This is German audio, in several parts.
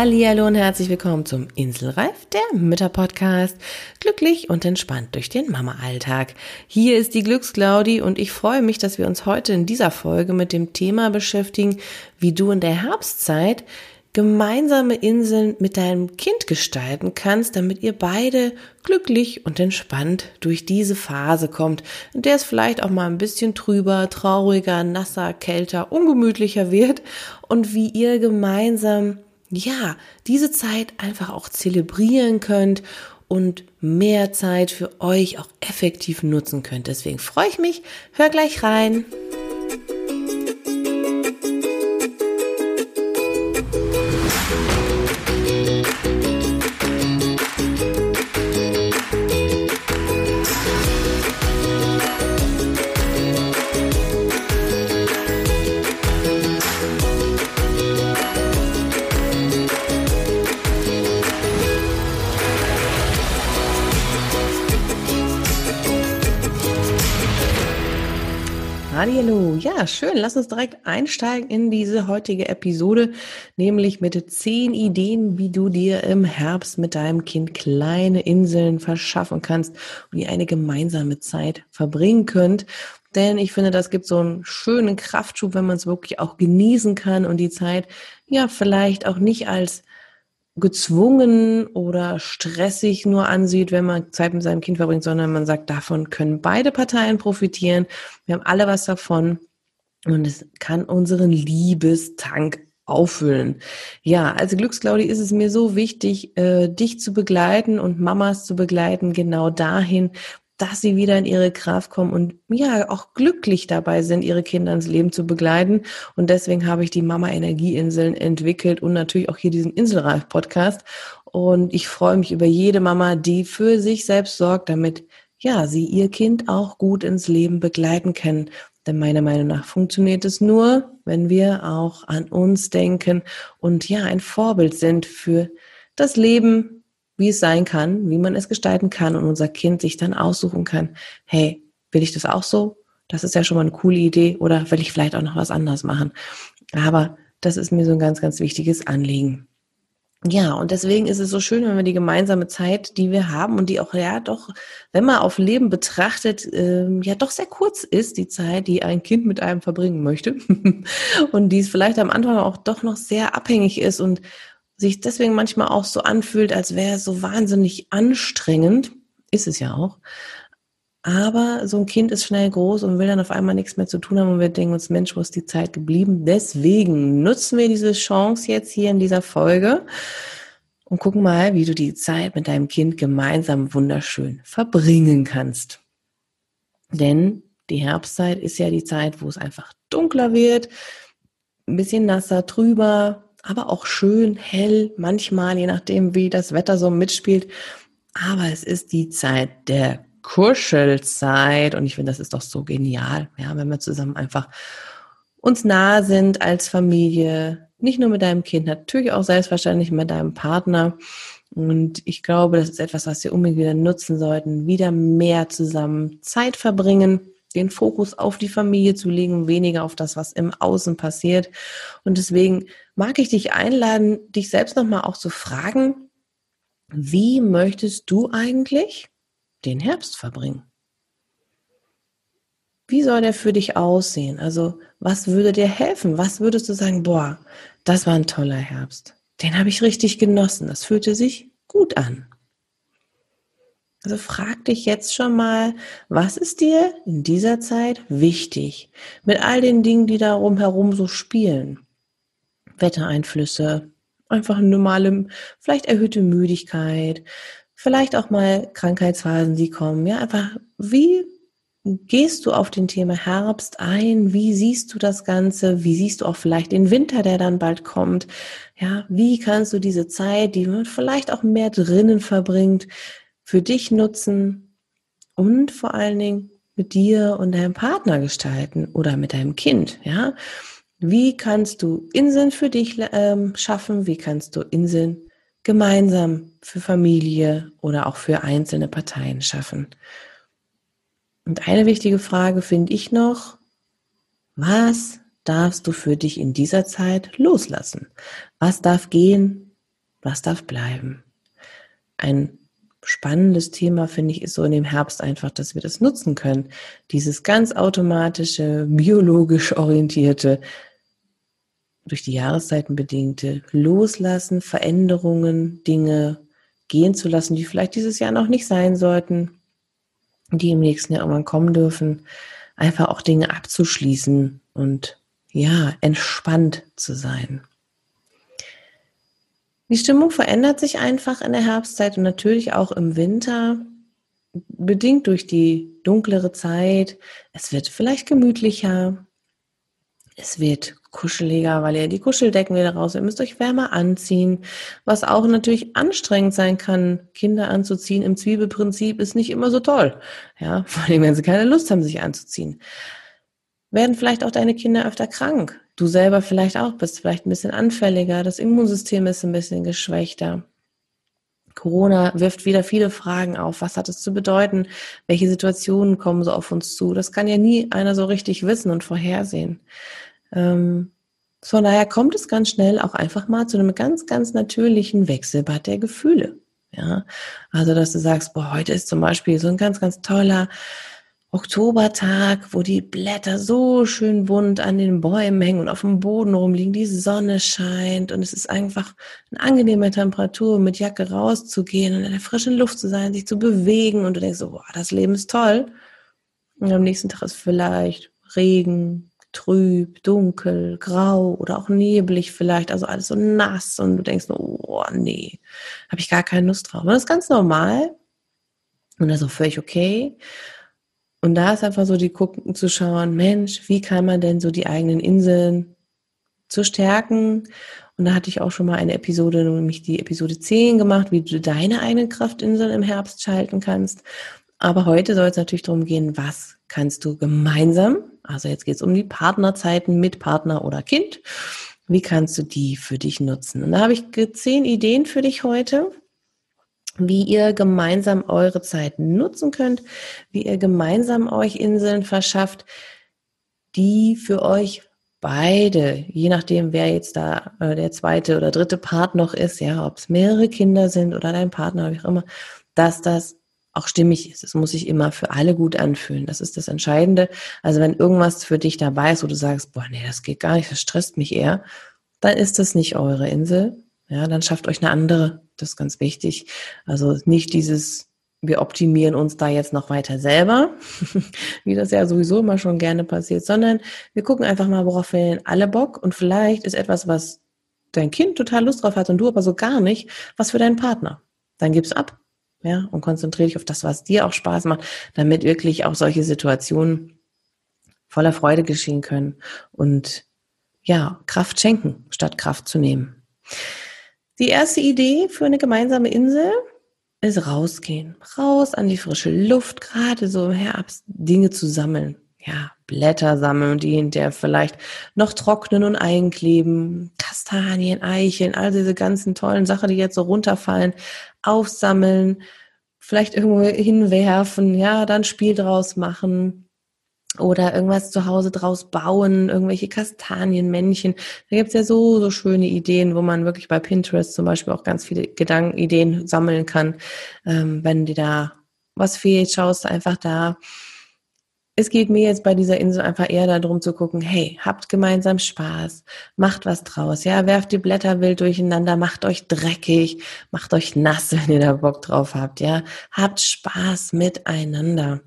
Hallo und herzlich willkommen zum Inselreif, der Mütterpodcast. Glücklich und entspannt durch den Mama-Alltag. Hier ist die Glücksclaudi und ich freue mich, dass wir uns heute in dieser Folge mit dem Thema beschäftigen, wie du in der Herbstzeit gemeinsame Inseln mit deinem Kind gestalten kannst, damit ihr beide glücklich und entspannt durch diese Phase kommt, in der es vielleicht auch mal ein bisschen trüber, trauriger, nasser, kälter, ungemütlicher wird und wie ihr gemeinsam ja, diese Zeit einfach auch zelebrieren könnt und mehr Zeit für euch auch effektiv nutzen könnt. Deswegen freue ich mich. Hör gleich rein. Ja, schön. Lass uns direkt einsteigen in diese heutige Episode, nämlich mit zehn Ideen, wie du dir im Herbst mit deinem Kind kleine Inseln verschaffen kannst und ihr eine gemeinsame Zeit verbringen könnt. Denn ich finde, das gibt so einen schönen Kraftschub, wenn man es wirklich auch genießen kann und die Zeit ja vielleicht auch nicht als gezwungen oder stressig nur ansieht, wenn man Zeit mit seinem Kind verbringt, sondern man sagt, davon können beide Parteien profitieren. Wir haben alle was davon und es kann unseren Liebestank auffüllen. Ja, also Glücksclaudi ist es mir so wichtig, äh, dich zu begleiten und Mamas zu begleiten, genau dahin, dass sie wieder in ihre Kraft kommen und ja, auch glücklich dabei sind, ihre Kinder ins Leben zu begleiten. Und deswegen habe ich die Mama Energieinseln entwickelt und natürlich auch hier diesen Inselreif Podcast. Und ich freue mich über jede Mama, die für sich selbst sorgt, damit ja, sie ihr Kind auch gut ins Leben begleiten können. Denn meiner Meinung nach funktioniert es nur, wenn wir auch an uns denken und ja, ein Vorbild sind für das Leben, wie es sein kann, wie man es gestalten kann und unser Kind sich dann aussuchen kann, hey, will ich das auch so? Das ist ja schon mal eine coole Idee oder will ich vielleicht auch noch was anderes machen? Aber das ist mir so ein ganz, ganz wichtiges Anliegen. Ja, und deswegen ist es so schön, wenn wir die gemeinsame Zeit, die wir haben und die auch ja doch, wenn man auf Leben betrachtet, äh, ja doch sehr kurz ist, die Zeit, die ein Kind mit einem verbringen möchte und die es vielleicht am Anfang auch doch noch sehr abhängig ist und sich deswegen manchmal auch so anfühlt, als wäre es so wahnsinnig anstrengend. Ist es ja auch. Aber so ein Kind ist schnell groß und will dann auf einmal nichts mehr zu tun haben und wir denken uns, Mensch, wo ist die Zeit geblieben? Deswegen nutzen wir diese Chance jetzt hier in dieser Folge und gucken mal, wie du die Zeit mit deinem Kind gemeinsam wunderschön verbringen kannst. Denn die Herbstzeit ist ja die Zeit, wo es einfach dunkler wird, ein bisschen nasser, trüber, aber auch schön hell, manchmal, je nachdem, wie das Wetter so mitspielt. Aber es ist die Zeit der Kuschelzeit und ich finde, das ist doch so genial, ja, wenn wir zusammen einfach uns nahe sind als Familie, nicht nur mit deinem Kind, natürlich auch selbstverständlich mit deinem Partner. Und ich glaube, das ist etwas, was wir unbedingt wieder nutzen sollten, wieder mehr zusammen Zeit verbringen den Fokus auf die Familie zu legen weniger auf das, was im Außen passiert. Und deswegen mag ich dich einladen, dich selbst nochmal auch zu fragen, wie möchtest du eigentlich den Herbst verbringen? Wie soll der für dich aussehen? Also, was würde dir helfen? Was würdest du sagen, boah, das war ein toller Herbst. Den habe ich richtig genossen. Das fühlte sich gut an. Also frag dich jetzt schon mal, was ist dir in dieser Zeit wichtig? Mit all den Dingen, die darum herum so spielen. Wettereinflüsse, einfach normale, vielleicht erhöhte Müdigkeit, vielleicht auch mal Krankheitsphasen, die kommen. Ja, einfach wie gehst du auf den Thema Herbst ein? Wie siehst du das Ganze? Wie siehst du auch vielleicht den Winter, der dann bald kommt? Ja, wie kannst du diese Zeit, die man vielleicht auch mehr drinnen verbringt, für dich nutzen und vor allen Dingen mit dir und deinem Partner gestalten oder mit deinem Kind, ja? Wie kannst du Inseln für dich ähm, schaffen? Wie kannst du Inseln gemeinsam für Familie oder auch für einzelne Parteien schaffen? Und eine wichtige Frage finde ich noch, was darfst du für dich in dieser Zeit loslassen? Was darf gehen? Was darf bleiben? Ein spannendes Thema, finde ich, ist so in dem Herbst einfach, dass wir das nutzen können. Dieses ganz automatische, biologisch orientierte, durch die Jahreszeiten bedingte Loslassen, Veränderungen, Dinge gehen zu lassen, die vielleicht dieses Jahr noch nicht sein sollten, die im nächsten Jahr irgendwann kommen dürfen, einfach auch Dinge abzuschließen und ja, entspannt zu sein. Die Stimmung verändert sich einfach in der Herbstzeit und natürlich auch im Winter, bedingt durch die dunklere Zeit. Es wird vielleicht gemütlicher, es wird kuscheliger, weil ihr die Kuscheldecken wieder raus. Ihr müsst euch wärmer anziehen, was auch natürlich anstrengend sein kann. Kinder anzuziehen im Zwiebelprinzip ist nicht immer so toll. Ja, vor allem, wenn sie keine Lust haben, sich anzuziehen. Werden vielleicht auch deine Kinder öfter krank. Du selber vielleicht auch, bist vielleicht ein bisschen anfälliger. Das Immunsystem ist ein bisschen geschwächter. Corona wirft wieder viele Fragen auf. Was hat es zu bedeuten? Welche Situationen kommen so auf uns zu? Das kann ja nie einer so richtig wissen und vorhersehen. Ähm, von daher kommt es ganz schnell auch einfach mal zu einem ganz, ganz natürlichen Wechselbad der Gefühle. Ja, also dass du sagst, boah, heute ist zum Beispiel so ein ganz, ganz toller Oktobertag, wo die Blätter so schön bunt an den Bäumen hängen und auf dem Boden rumliegen, die Sonne scheint und es ist einfach eine angenehme Temperatur, mit Jacke rauszugehen und in der frischen Luft zu sein, sich zu bewegen und du denkst so, boah, das Leben ist toll. Und am nächsten Tag ist vielleicht Regen, trüb, dunkel, grau oder auch neblig vielleicht, also alles so nass und du denkst, oh nee, habe ich gar keine Lust drauf. Und das ist ganz normal und das ist auch völlig okay. Und da ist einfach so die gucken zu schauen, Mensch, wie kann man denn so die eigenen Inseln zu stärken? Und da hatte ich auch schon mal eine Episode, nämlich die Episode 10 gemacht, wie du deine eigenen Kraftinseln im Herbst schalten kannst. Aber heute soll es natürlich darum gehen, was kannst du gemeinsam, also jetzt geht es um die Partnerzeiten mit Partner oder Kind, wie kannst du die für dich nutzen? Und da habe ich zehn Ideen für dich heute, wie ihr gemeinsam eure Zeit nutzen könnt, wie ihr gemeinsam euch Inseln verschafft, die für euch beide, je nachdem, wer jetzt da äh, der zweite oder dritte Part noch ist, ja, ob es mehrere Kinder sind oder dein Partner, wie auch immer, dass das auch stimmig ist. Es muss sich immer für alle gut anfühlen. Das ist das Entscheidende. Also wenn irgendwas für dich dabei ist, wo du sagst, boah, nee, das geht gar nicht, das stresst mich eher, dann ist das nicht eure Insel. Ja, dann schafft euch eine andere. Das ist ganz wichtig. Also nicht dieses, wir optimieren uns da jetzt noch weiter selber, wie das ja sowieso immer schon gerne passiert, sondern wir gucken einfach mal, worauf wir denn alle Bock und vielleicht ist etwas, was dein Kind total Lust drauf hat und du aber so gar nicht, was für deinen Partner. Dann gib's ab ja, und konzentriere dich auf das, was dir auch Spaß macht, damit wirklich auch solche Situationen voller Freude geschehen können und ja, Kraft schenken, statt Kraft zu nehmen. Die erste Idee für eine gemeinsame Insel ist rausgehen. Raus an die frische Luft, gerade so im Herbst, Dinge zu sammeln. Ja, Blätter sammeln, die hinterher vielleicht noch trocknen und einkleben. Kastanien, Eicheln, all diese ganzen tollen Sachen, die jetzt so runterfallen aufsammeln, vielleicht irgendwo hinwerfen, ja, dann Spiel draus machen oder irgendwas zu Hause draus bauen, irgendwelche Kastanienmännchen. Da gibt's ja so, so schöne Ideen, wo man wirklich bei Pinterest zum Beispiel auch ganz viele Gedanken, Ideen sammeln kann. Ähm, wenn dir da was fehlt, schaust du einfach da es geht mir jetzt bei dieser Insel einfach eher darum zu gucken, hey, habt gemeinsam Spaß, macht was draus, ja, werft die Blätter wild durcheinander, macht euch dreckig, macht euch nass, wenn ihr da Bock drauf habt, ja, habt Spaß miteinander.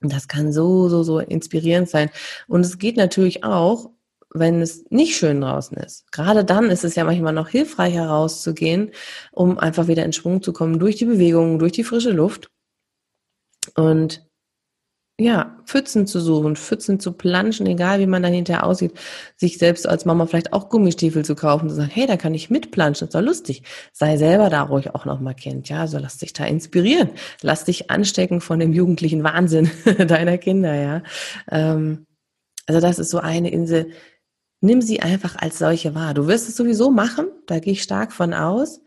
Und das kann so, so, so inspirierend sein. Und es geht natürlich auch, wenn es nicht schön draußen ist. Gerade dann ist es ja manchmal noch hilfreicher rauszugehen, um einfach wieder in Schwung zu kommen durch die Bewegung, durch die frische Luft. Und ja, Pfützen zu suchen, Pfützen zu planschen, egal wie man dann hinterher aussieht, sich selbst als Mama vielleicht auch Gummistiefel zu kaufen, zu sagen, hey, da kann ich mitplanschen, ist doch lustig. Sei selber da ruhig auch nochmal Kind, ja, also lass dich da inspirieren, lass dich anstecken von dem jugendlichen Wahnsinn deiner Kinder, ja. Ähm, also das ist so eine Insel, nimm sie einfach als solche wahr. Du wirst es sowieso machen, da gehe ich stark von aus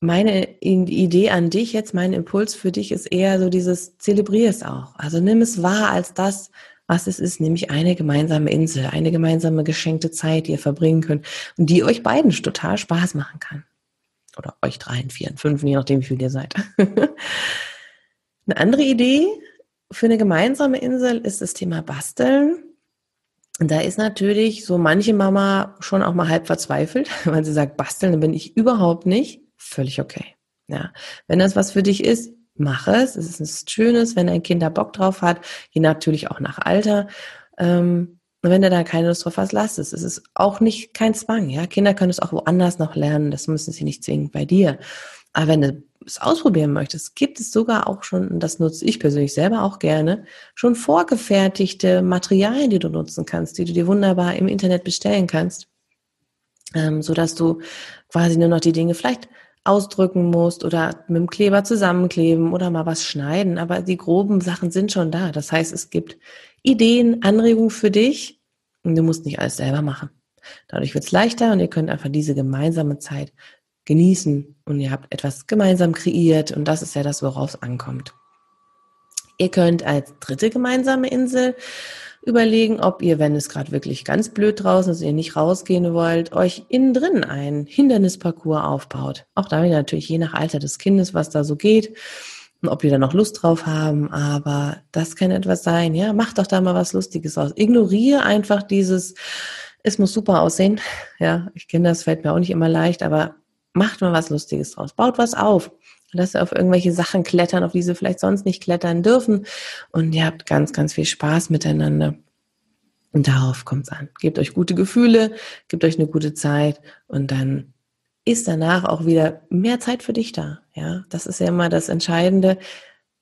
meine Idee an dich jetzt, mein Impuls für dich ist eher so dieses, zelebrier es auch. Also nimm es wahr als das, was es ist, nämlich eine gemeinsame Insel, eine gemeinsame geschenkte Zeit, die ihr verbringen könnt und die euch beiden total Spaß machen kann. Oder euch dreien, vieren, fünf, je nachdem, wie viel ihr seid. eine andere Idee für eine gemeinsame Insel ist das Thema Basteln. Und da ist natürlich so manche Mama schon auch mal halb verzweifelt, weil sie sagt, basteln bin ich überhaupt nicht. Völlig okay. Ja. Wenn das was für dich ist, mach es. Es ist ein Schönes, wenn ein Kind da Bock drauf hat, je natürlich auch nach Alter. Ähm, wenn du da keine Lust drauf hast, lass es. Es ist auch nicht kein Zwang. Ja, Kinder können es auch woanders noch lernen. Das müssen sie nicht zwingend bei dir. Aber wenn du es ausprobieren möchtest, gibt es sogar auch schon, und das nutze ich persönlich selber auch gerne, schon vorgefertigte Materialien, die du nutzen kannst, die du dir wunderbar im Internet bestellen kannst, ähm, so du quasi nur noch die Dinge vielleicht ausdrücken musst oder mit dem Kleber zusammenkleben oder mal was schneiden. Aber die groben Sachen sind schon da. Das heißt, es gibt Ideen, Anregungen für dich und du musst nicht alles selber machen. Dadurch wird es leichter und ihr könnt einfach diese gemeinsame Zeit genießen und ihr habt etwas gemeinsam kreiert und das ist ja das, worauf es ankommt. Ihr könnt als dritte gemeinsame Insel überlegen, ob ihr, wenn es gerade wirklich ganz blöd draußen ist, ihr nicht rausgehen wollt, euch innen drin einen Hindernisparcours aufbaut. Auch da natürlich je nach Alter des Kindes, was da so geht und ob die da noch Lust drauf haben, aber das kann etwas sein, ja, macht doch da mal was Lustiges aus. Ignoriere einfach dieses, es muss super aussehen, ja, ich kenne das, fällt mir auch nicht immer leicht, aber macht mal was Lustiges draus, baut was auf. Lasst ihr auf irgendwelche Sachen klettern, auf die sie vielleicht sonst nicht klettern dürfen. Und ihr habt ganz, ganz viel Spaß miteinander. Und darauf kommt es an. Gebt euch gute Gefühle, gebt euch eine gute Zeit und dann ist danach auch wieder mehr Zeit für dich da. Ja, das ist ja immer das Entscheidende,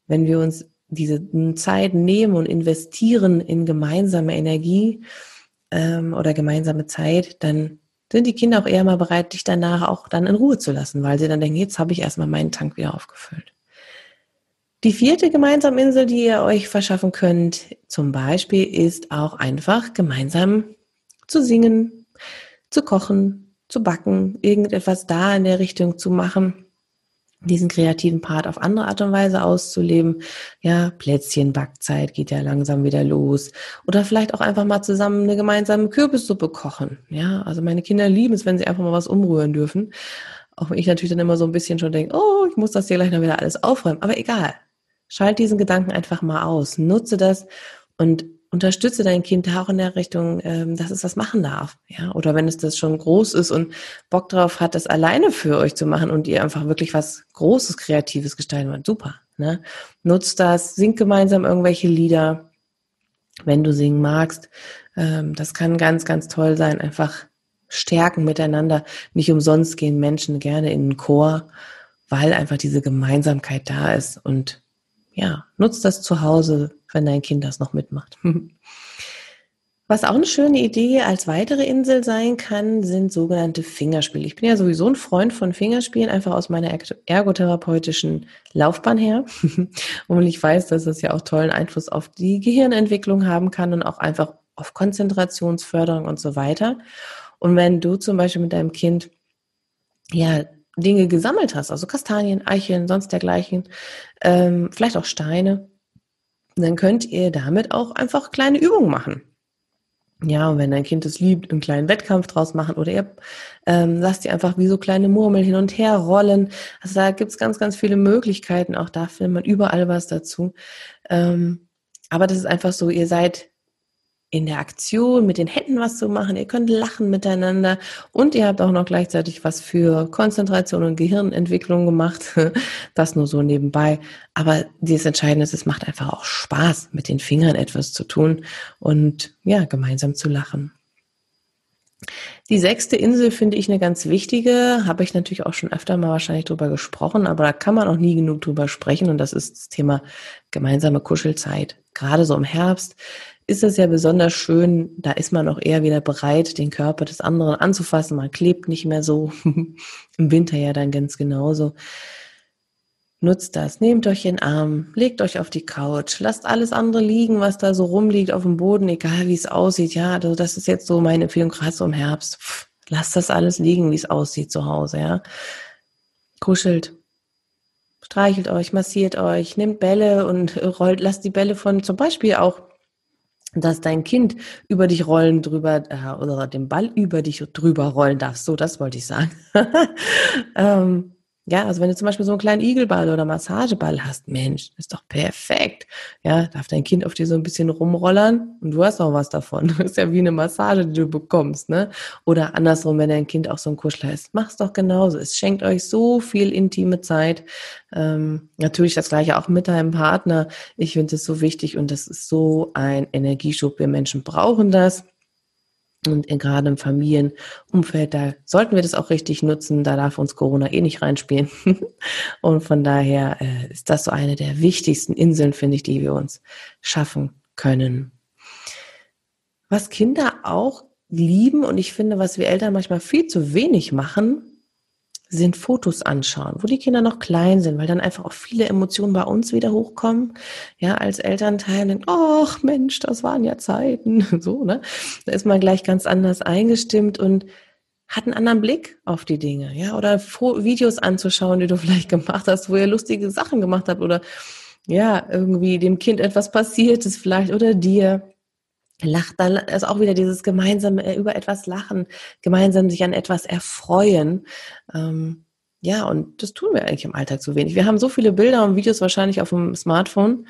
wenn wir uns diese Zeit nehmen und investieren in gemeinsame Energie ähm, oder gemeinsame Zeit, dann sind die Kinder auch eher mal bereit, dich danach auch dann in Ruhe zu lassen, weil sie dann denken, jetzt habe ich erstmal meinen Tank wieder aufgefüllt. Die vierte gemeinsame Insel, die ihr euch verschaffen könnt, zum Beispiel, ist auch einfach gemeinsam zu singen, zu kochen, zu backen, irgendetwas da in der Richtung zu machen diesen kreativen Part auf andere Art und Weise auszuleben. Ja, Plätzchenbackzeit geht ja langsam wieder los. Oder vielleicht auch einfach mal zusammen eine gemeinsame Kürbissuppe kochen. Ja, also meine Kinder lieben es, wenn sie einfach mal was umrühren dürfen. Auch wenn ich natürlich dann immer so ein bisschen schon denke, oh, ich muss das hier gleich noch wieder alles aufräumen. Aber egal. Schalt diesen Gedanken einfach mal aus. Nutze das und unterstütze dein Kind auch in der Richtung, ähm, dass es das machen darf. Ja, oder wenn es das schon groß ist und Bock drauf hat, das alleine für euch zu machen und ihr einfach wirklich was Großes, Kreatives gestalten wollt, super. Ne? Nutzt das, singt gemeinsam irgendwelche Lieder, wenn du singen magst. Ähm, das kann ganz, ganz toll sein. Einfach stärken miteinander. Nicht umsonst gehen Menschen gerne in den Chor, weil einfach diese Gemeinsamkeit da ist und ja, nutzt das zu Hause, wenn dein Kind das noch mitmacht. Was auch eine schöne Idee als weitere Insel sein kann, sind sogenannte Fingerspiele. Ich bin ja sowieso ein Freund von Fingerspielen, einfach aus meiner ergotherapeutischen Laufbahn her. und ich weiß, dass das ja auch tollen Einfluss auf die Gehirnentwicklung haben kann und auch einfach auf Konzentrationsförderung und so weiter. Und wenn du zum Beispiel mit deinem Kind ja Dinge gesammelt hast, also Kastanien, Eicheln, sonst dergleichen, ähm, vielleicht auch Steine, dann könnt ihr damit auch einfach kleine Übungen machen. Ja, und wenn dein Kind es liebt, einen kleinen Wettkampf draus machen oder ihr ähm, lasst ihr einfach wie so kleine Murmeln hin und her rollen. Also da gibt's ganz, ganz viele Möglichkeiten. Auch da findet man überall was dazu. Ähm, aber das ist einfach so, ihr seid in der Aktion mit den Händen was zu machen. Ihr könnt lachen miteinander und ihr habt auch noch gleichzeitig was für Konzentration und Gehirnentwicklung gemacht. Das nur so nebenbei. Aber das Entscheidende ist, es macht einfach auch Spaß, mit den Fingern etwas zu tun und ja, gemeinsam zu lachen. Die sechste Insel finde ich eine ganz wichtige, habe ich natürlich auch schon öfter mal wahrscheinlich drüber gesprochen, aber da kann man auch nie genug drüber sprechen und das ist das Thema gemeinsame Kuschelzeit. Gerade so im Herbst ist es ja besonders schön, da ist man auch eher wieder bereit, den Körper des anderen anzufassen. Man klebt nicht mehr so. Im Winter ja dann ganz genauso. Nutzt das, nehmt euch den Arm, legt euch auf die Couch, lasst alles andere liegen, was da so rumliegt auf dem Boden, egal wie es aussieht. Ja, also das ist jetzt so meine Empfehlung, gerade so im Herbst. Pff, lasst das alles liegen, wie es aussieht zu Hause, ja. Kuschelt, streichelt euch, massiert euch, nehmt Bälle und rollt, lasst die Bälle von zum Beispiel auch dass dein Kind über dich rollen drüber äh, oder den Ball über dich drüber rollen darf. So, das wollte ich sagen. ähm, ja, also wenn du zum Beispiel so einen kleinen Igelball oder Massageball hast, Mensch, ist doch perfekt. Ja, darf dein Kind auf dir so ein bisschen rumrollern und du hast auch was davon. Das ist ja wie eine Massage, die du bekommst, ne? Oder andersrum, wenn dein Kind auch so ein Kuschler ist, mach's doch genauso. Es schenkt euch so viel intime Zeit. Ähm, natürlich das gleiche auch mit deinem Partner. Ich finde es so wichtig und das ist so ein Energieschub. Wir Menschen brauchen das. Und gerade im Familienumfeld, da sollten wir das auch richtig nutzen. Da darf uns Corona eh nicht reinspielen. Und von daher äh, ist das so eine der wichtigsten Inseln, finde ich, die wir uns schaffen können. Was Kinder auch lieben und ich finde, was wir Eltern manchmal viel zu wenig machen, sind Fotos anschauen, wo die Kinder noch klein sind, weil dann einfach auch viele Emotionen bei uns wieder hochkommen. Ja, als Elternteil denkt, ach Mensch, das waren ja Zeiten. So, ne? Da ist man gleich ganz anders eingestimmt und hat einen anderen Blick auf die Dinge, ja, oder Videos anzuschauen, die du vielleicht gemacht hast, wo ihr lustige Sachen gemacht habt oder ja, irgendwie dem Kind etwas passiert ist vielleicht oder dir lacht, dann ist auch wieder dieses gemeinsame äh, über etwas lachen, gemeinsam sich an etwas erfreuen. Ähm, ja, und das tun wir eigentlich im Alltag zu wenig. Wir haben so viele Bilder und Videos wahrscheinlich auf dem Smartphone.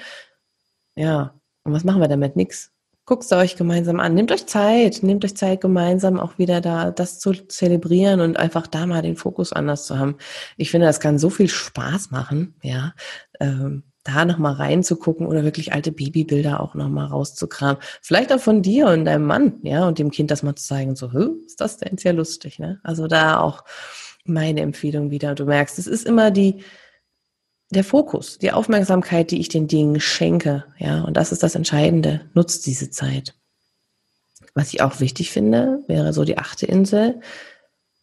Ja, und was machen wir damit? Nix. Guckt euch gemeinsam an. Nehmt euch Zeit, nehmt euch Zeit, gemeinsam auch wieder da das zu zelebrieren und einfach da mal den Fokus anders zu haben. Ich finde, das kann so viel Spaß machen, ja. Ähm, da nochmal reinzugucken oder wirklich alte Babybilder auch nochmal rauszukramen. Vielleicht auch von dir und deinem Mann, ja, und dem Kind das mal zu zeigen, so, ist das denn sehr lustig, ne? Also da auch meine Empfehlung wieder. Du merkst, es ist immer die, der Fokus, die Aufmerksamkeit, die ich den Dingen schenke, ja, und das ist das Entscheidende. Nutzt diese Zeit. Was ich auch wichtig finde, wäre so die achte Insel,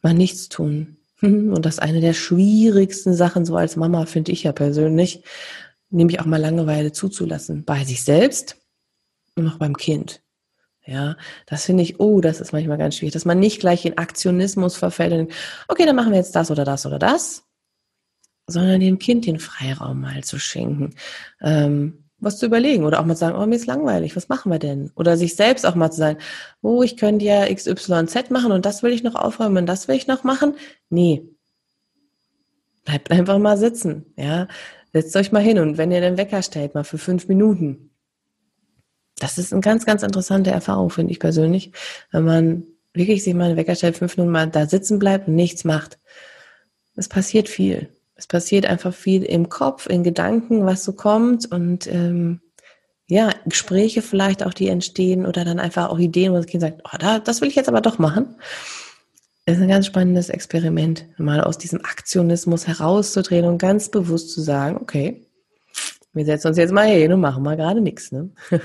mal nichts tun. Und das ist eine der schwierigsten Sachen, so als Mama, finde ich ja persönlich, nämlich auch mal Langeweile zuzulassen bei sich selbst und auch beim Kind. Ja, das finde ich, oh, das ist manchmal ganz schwierig, dass man nicht gleich in Aktionismus verfällt und okay, dann machen wir jetzt das oder das oder das, sondern dem Kind den Freiraum mal zu schenken, ähm, was zu überlegen oder auch mal zu sagen, oh, mir ist langweilig, was machen wir denn? Oder sich selbst auch mal zu sagen, oh, ich könnte ja XYZ machen und das will ich noch aufräumen und das will ich noch machen. Nee. Bleibt einfach mal sitzen, ja. Setzt euch mal hin und wenn ihr den Wecker stellt, mal für fünf Minuten. Das ist eine ganz, ganz interessante Erfahrung, finde ich persönlich, wenn man wirklich sich mal einen Wecker stellt, fünf Minuten mal da sitzen bleibt und nichts macht. Es passiert viel. Es passiert einfach viel im Kopf, in Gedanken, was so kommt und ähm, ja, Gespräche vielleicht auch, die entstehen oder dann einfach auch Ideen, wo das Kind sagt, oh, da, das will ich jetzt aber doch machen. Das ist ein ganz spannendes Experiment, mal aus diesem Aktionismus herauszudrehen und ganz bewusst zu sagen, okay, wir setzen uns jetzt mal hin und machen mal gerade nichts. Ne?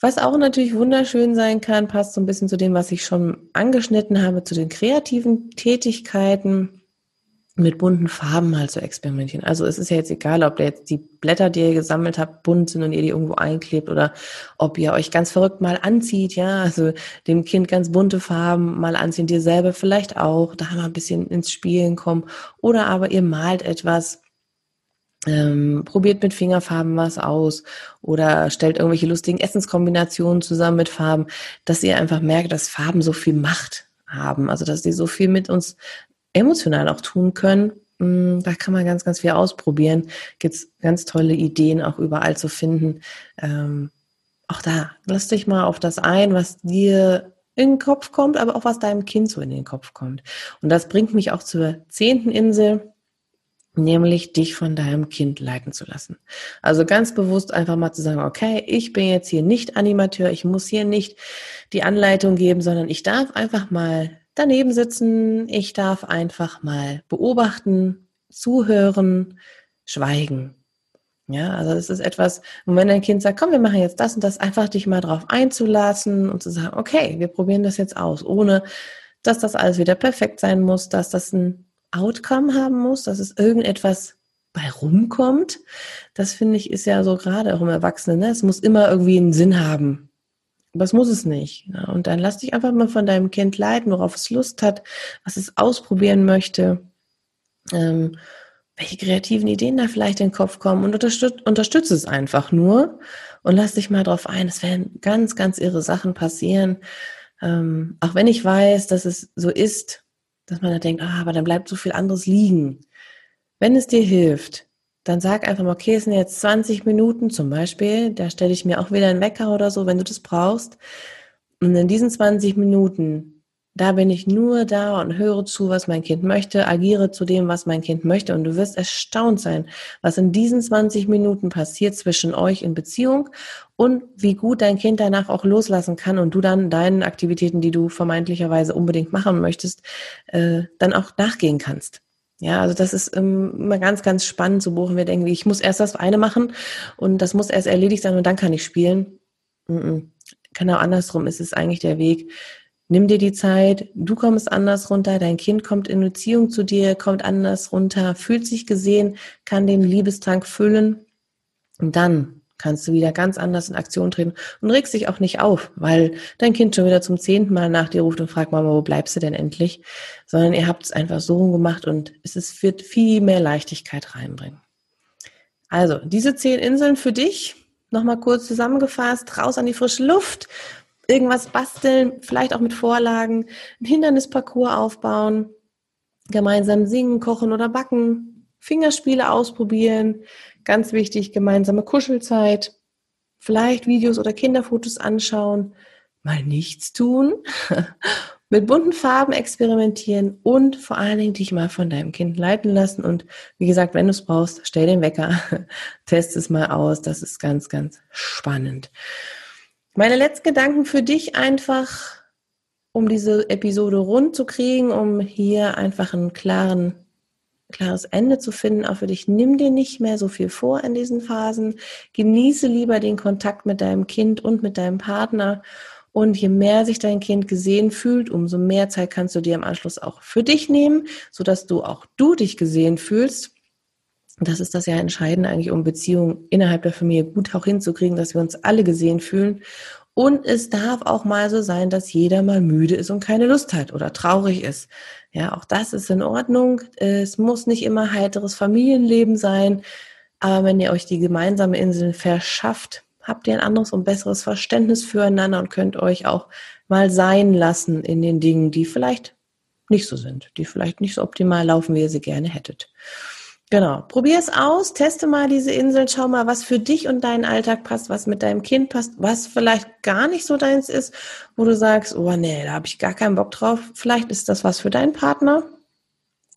Was auch natürlich wunderschön sein kann, passt so ein bisschen zu dem, was ich schon angeschnitten habe, zu den kreativen Tätigkeiten mit bunten Farben mal zu experimentieren. Also es ist ja jetzt egal, ob jetzt die Blätter, die ihr gesammelt habt, bunt sind und ihr die irgendwo einklebt oder ob ihr euch ganz verrückt mal anzieht, ja, also dem Kind ganz bunte Farben mal anziehen, dir selber vielleicht auch, da mal ein bisschen ins Spielen kommen. Oder aber ihr malt etwas, ähm, probiert mit Fingerfarben was aus oder stellt irgendwelche lustigen Essenskombinationen zusammen mit Farben, dass ihr einfach merkt, dass Farben so viel Macht haben, also dass die so viel mit uns emotional auch tun können. Mm, da kann man ganz, ganz viel ausprobieren. Gibt es ganz tolle Ideen auch überall zu finden. Ähm, auch da, lass dich mal auf das ein, was dir in den Kopf kommt, aber auch was deinem Kind so in den Kopf kommt. Und das bringt mich auch zur zehnten Insel, nämlich dich von deinem Kind leiten zu lassen. Also ganz bewusst einfach mal zu sagen, okay, ich bin jetzt hier nicht Animateur, ich muss hier nicht die Anleitung geben, sondern ich darf einfach mal daneben sitzen. Ich darf einfach mal beobachten, zuhören, schweigen. Ja, also es ist etwas, wenn dein Kind sagt, komm, wir machen jetzt das und das, einfach dich mal drauf einzulassen und zu sagen, okay, wir probieren das jetzt aus, ohne dass das alles wieder perfekt sein muss, dass das ein Outcome haben muss, dass es irgendetwas bei rumkommt. Das finde ich ist ja so gerade auch im Erwachsenen, ne? es muss immer irgendwie einen Sinn haben. Es muss es nicht. Und dann lass dich einfach mal von deinem Kind leiten, worauf es Lust hat, was es ausprobieren möchte. welche kreativen Ideen da vielleicht in den Kopf kommen und unterstütze unterstütz es einfach nur und lass dich mal drauf ein. Es werden ganz, ganz irre Sachen passieren. Ähm, auch wenn ich weiß, dass es so ist, dass man da denkt, ah, aber dann bleibt so viel anderes liegen. Wenn es dir hilft, dann sag einfach mal, okay, es sind jetzt 20 Minuten zum Beispiel, da stelle ich mir auch wieder einen Wecker oder so, wenn du das brauchst. Und in diesen 20 Minuten da bin ich nur da und höre zu, was mein Kind möchte, agiere zu dem, was mein Kind möchte. Und du wirst erstaunt sein, was in diesen 20 Minuten passiert zwischen euch in Beziehung und wie gut dein Kind danach auch loslassen kann und du dann deinen Aktivitäten, die du vermeintlicherweise unbedingt machen möchtest, äh, dann auch nachgehen kannst. Ja, also das ist ähm, immer ganz, ganz spannend zu buchen. Wir denken, ich muss erst das eine machen und das muss erst erledigt sein und dann kann ich spielen. Mm. Genau andersrum ist es eigentlich der Weg, Nimm dir die Zeit, du kommst anders runter, dein Kind kommt in Beziehung zu dir, kommt anders runter, fühlt sich gesehen, kann den Liebestank füllen und dann kannst du wieder ganz anders in Aktion treten und regst dich auch nicht auf, weil dein Kind schon wieder zum zehnten Mal nach dir ruft und fragt, Mama, wo bleibst du denn endlich? Sondern ihr habt es einfach so gemacht und es ist, wird viel mehr Leichtigkeit reinbringen. Also, diese zehn Inseln für dich, nochmal kurz zusammengefasst, raus an die frische Luft, irgendwas basteln, vielleicht auch mit Vorlagen, ein Hindernisparcours aufbauen, gemeinsam singen, kochen oder backen, Fingerspiele ausprobieren, ganz wichtig, gemeinsame Kuschelzeit, vielleicht Videos oder Kinderfotos anschauen, mal nichts tun, mit bunten Farben experimentieren und vor allen Dingen dich mal von deinem Kind leiten lassen. Und wie gesagt, wenn du es brauchst, stell den Wecker, test es mal aus. Das ist ganz, ganz spannend. Meine letzten Gedanken für dich einfach, um diese Episode rund zu kriegen, um hier einfach ein klaren, klares Ende zu finden, auch für dich. Nimm dir nicht mehr so viel vor in diesen Phasen. Genieße lieber den Kontakt mit deinem Kind und mit deinem Partner. Und je mehr sich dein Kind gesehen fühlt, umso mehr Zeit kannst du dir im Anschluss auch für dich nehmen, sodass du auch du dich gesehen fühlst das ist das ja Entscheidende eigentlich, um Beziehungen innerhalb der Familie gut auch hinzukriegen, dass wir uns alle gesehen fühlen. Und es darf auch mal so sein, dass jeder mal müde ist und keine Lust hat oder traurig ist. Ja, auch das ist in Ordnung. Es muss nicht immer heiteres Familienleben sein. Aber wenn ihr euch die gemeinsame Insel verschafft, habt ihr ein anderes und besseres Verständnis füreinander und könnt euch auch mal sein lassen in den Dingen, die vielleicht nicht so sind, die vielleicht nicht so optimal laufen, wie ihr sie gerne hättet. Genau. Probier es aus, teste mal diese Inseln, schau mal, was für dich und deinen Alltag passt, was mit deinem Kind passt, was vielleicht gar nicht so deins ist, wo du sagst, oh nee, da habe ich gar keinen Bock drauf. Vielleicht ist das was für deinen Partner,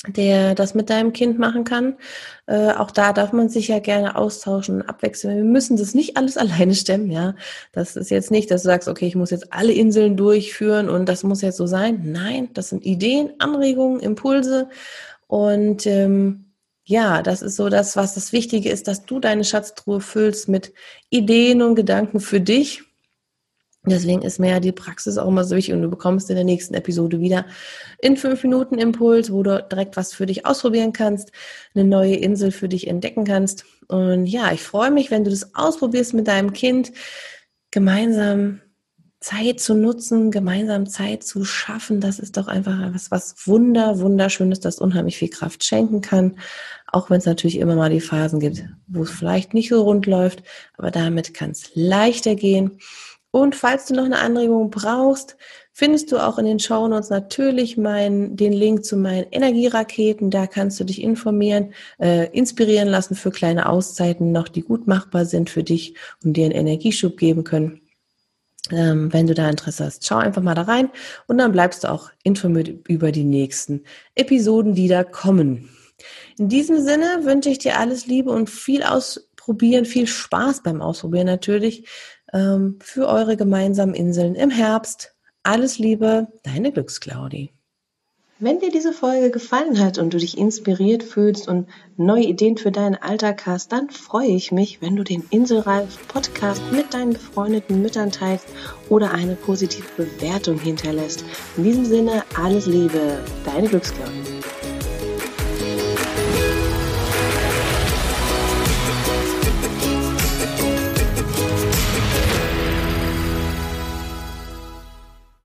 der das mit deinem Kind machen kann. Äh, auch da darf man sich ja gerne austauschen abwechseln. Wir müssen das nicht alles alleine stemmen, ja. Das ist jetzt nicht, dass du sagst, okay, ich muss jetzt alle Inseln durchführen und das muss jetzt so sein. Nein, das sind Ideen, Anregungen, Impulse und ähm, ja, das ist so das, was das Wichtige ist, dass du deine Schatztruhe füllst mit Ideen und Gedanken für dich. Deswegen ist mir ja die Praxis auch immer so wichtig und du bekommst in der nächsten Episode wieder in fünf Minuten Impuls, wo du direkt was für dich ausprobieren kannst, eine neue Insel für dich entdecken kannst. Und ja, ich freue mich, wenn du das ausprobierst mit deinem Kind, gemeinsam Zeit zu nutzen, gemeinsam Zeit zu schaffen. Das ist doch einfach was, was wunder, wunderschönes, das unheimlich viel Kraft schenken kann. Auch wenn es natürlich immer mal die Phasen gibt, wo es vielleicht nicht so rund läuft, aber damit kann es leichter gehen. Und falls du noch eine Anregung brauchst, findest du auch in den Shownotes natürlich mein, den Link zu meinen Energieraketen. Da kannst du dich informieren, äh, inspirieren lassen für kleine Auszeiten noch, die gut machbar sind für dich und dir einen Energieschub geben können. Ähm, wenn du da Interesse hast, schau einfach mal da rein und dann bleibst du auch informiert über die nächsten Episoden, die da kommen. In diesem Sinne wünsche ich dir alles Liebe und viel ausprobieren, viel Spaß beim Ausprobieren natürlich ähm, für eure gemeinsamen Inseln im Herbst. Alles Liebe, deine Glücksclaudi. Wenn dir diese Folge gefallen hat und du dich inspiriert fühlst und neue Ideen für deinen Alltag hast, dann freue ich mich, wenn du den Inselreif Podcast mit deinen befreundeten Müttern teilst oder eine positive Bewertung hinterlässt. In diesem Sinne, alles Liebe, deine Glücksclaudi.